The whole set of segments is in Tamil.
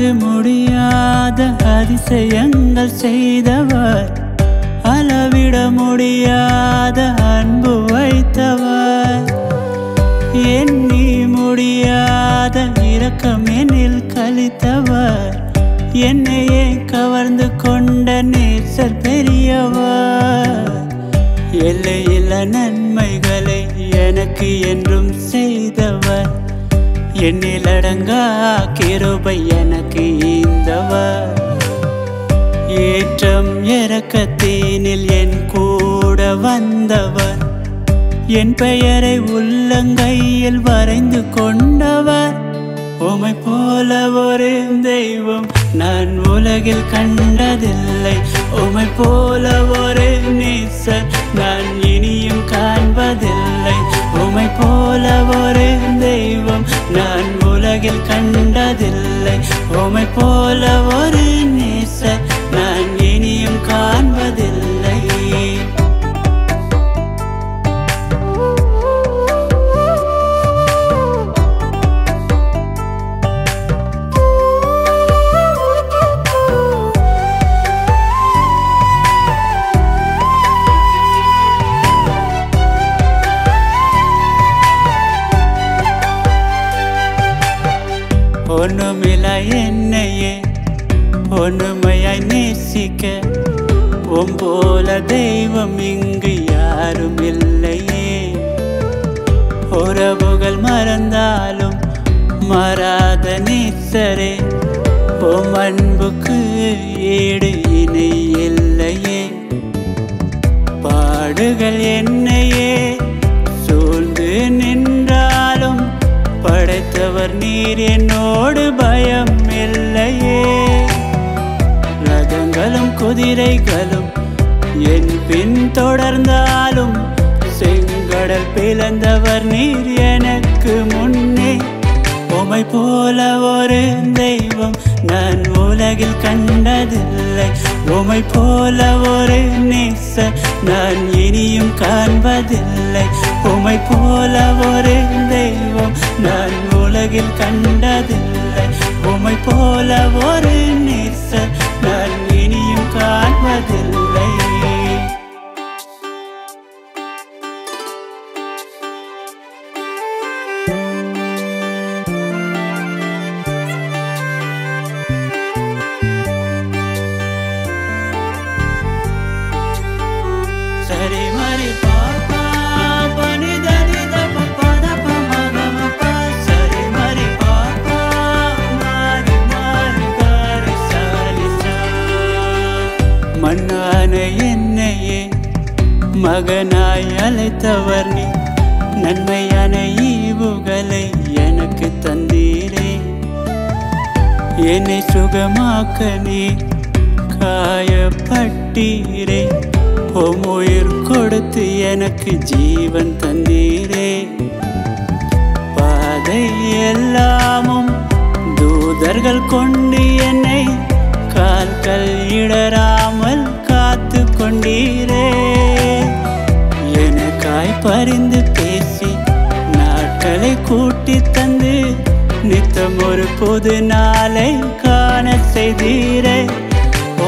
அளந்து முடியாத அதிசயங்கள் செய்தவர். அளவிட முடியாத அன்பு வைத்தவர். எண்ணி முடியாத இரக்கம் எனில் கழித்தவர். என்னையே கவர்ந்து கொண்ட நேசர் பெரியவர். எல்லையில நன்மைகளை எனக்கு என்றும் செய்தவர். எண்ணில் அடங்கா கிருபை எனக்கு இந்தவா ஏற்றம் இறக்கத்தீனில் என் கூட வந்தவர். என் பெயரை உள்ளங்கையில் வரைந்து கொண்டவர். உமை போல ஒரு தெய்வம் நான் உலகில் கண்டதில்லை. உமை போல ஒரு நீசர் நான் இனியும் காண்பதில்லை. உமை போல உலகில் கண்டதில்லை. உமை போல ஒரு ஒண்ணுமில்ல என்னையே. ஒண்ணுமையாய் நேசிக்க ஒம்போல தெய்வம் இங்கு யாரும் இல்லையே உறவுகள் மறந்தாலும் மாறாத நீசரே உம் அன்புக்கு ஈடு இணை இல்லையே. பாடுகள் என்னையே சூழ்ந்து நின்றாலும் படைத்தவர் நீர் என்ன குதிரைகளும் என் பின் தொடர்ந்தாலும் செங்கடல் பிளந்தவர் நீர் எனக்கு முன்னே. உமை போல ஒரு தெய்வம் நான் உலகில் கண்டதில்லை. உமை போல ஒரு நேச நான் இனியும் காண்பதில்லை. உமை போல ஒரு தெய்வம் நான் உலகில் கண்டதில்லை. உமை போல ஒரு நேச நான் காண்பதில்லை மண்ணான என்னையே மகனாய் அழைத்தவர் நீ. நன்மையான ஈவுகளை எனக்கு தந்தீரே. என்னை சுகமாக்க நீ காயப்பட்டீரே. உம் உயிர் கொடுத்து எனக்கு ஜீவன் தந்தீரே. பாதை எல்லாமும் தூதர்கள் கொண்டு என்னை கால்கள் இடரா கொண்டீரே. எனக்காய் பரிந்து பேசி நாட்களை கூட்டி தந்து நித்தம் ஒரு புது நாளை காண செய்தீரே.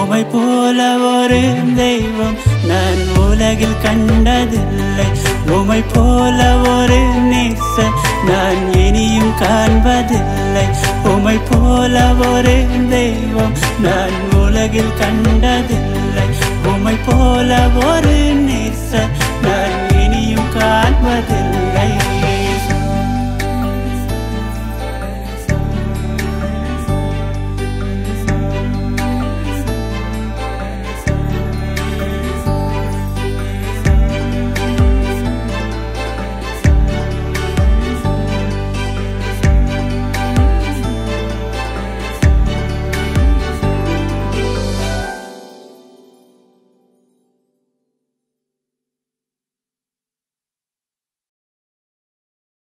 உமை போல ஒரு தெய்வம் நான் உலகில் கண்டதில்லை. உமை போல ஒரு நேச நான் இனியும் காண்பதில்லை. உமை போல ஒரு தெய்வம் நான் உலகில் கண்டதில்லை. உமை போல ஒரு நேச நான் இனியும் காண்பதில்லை.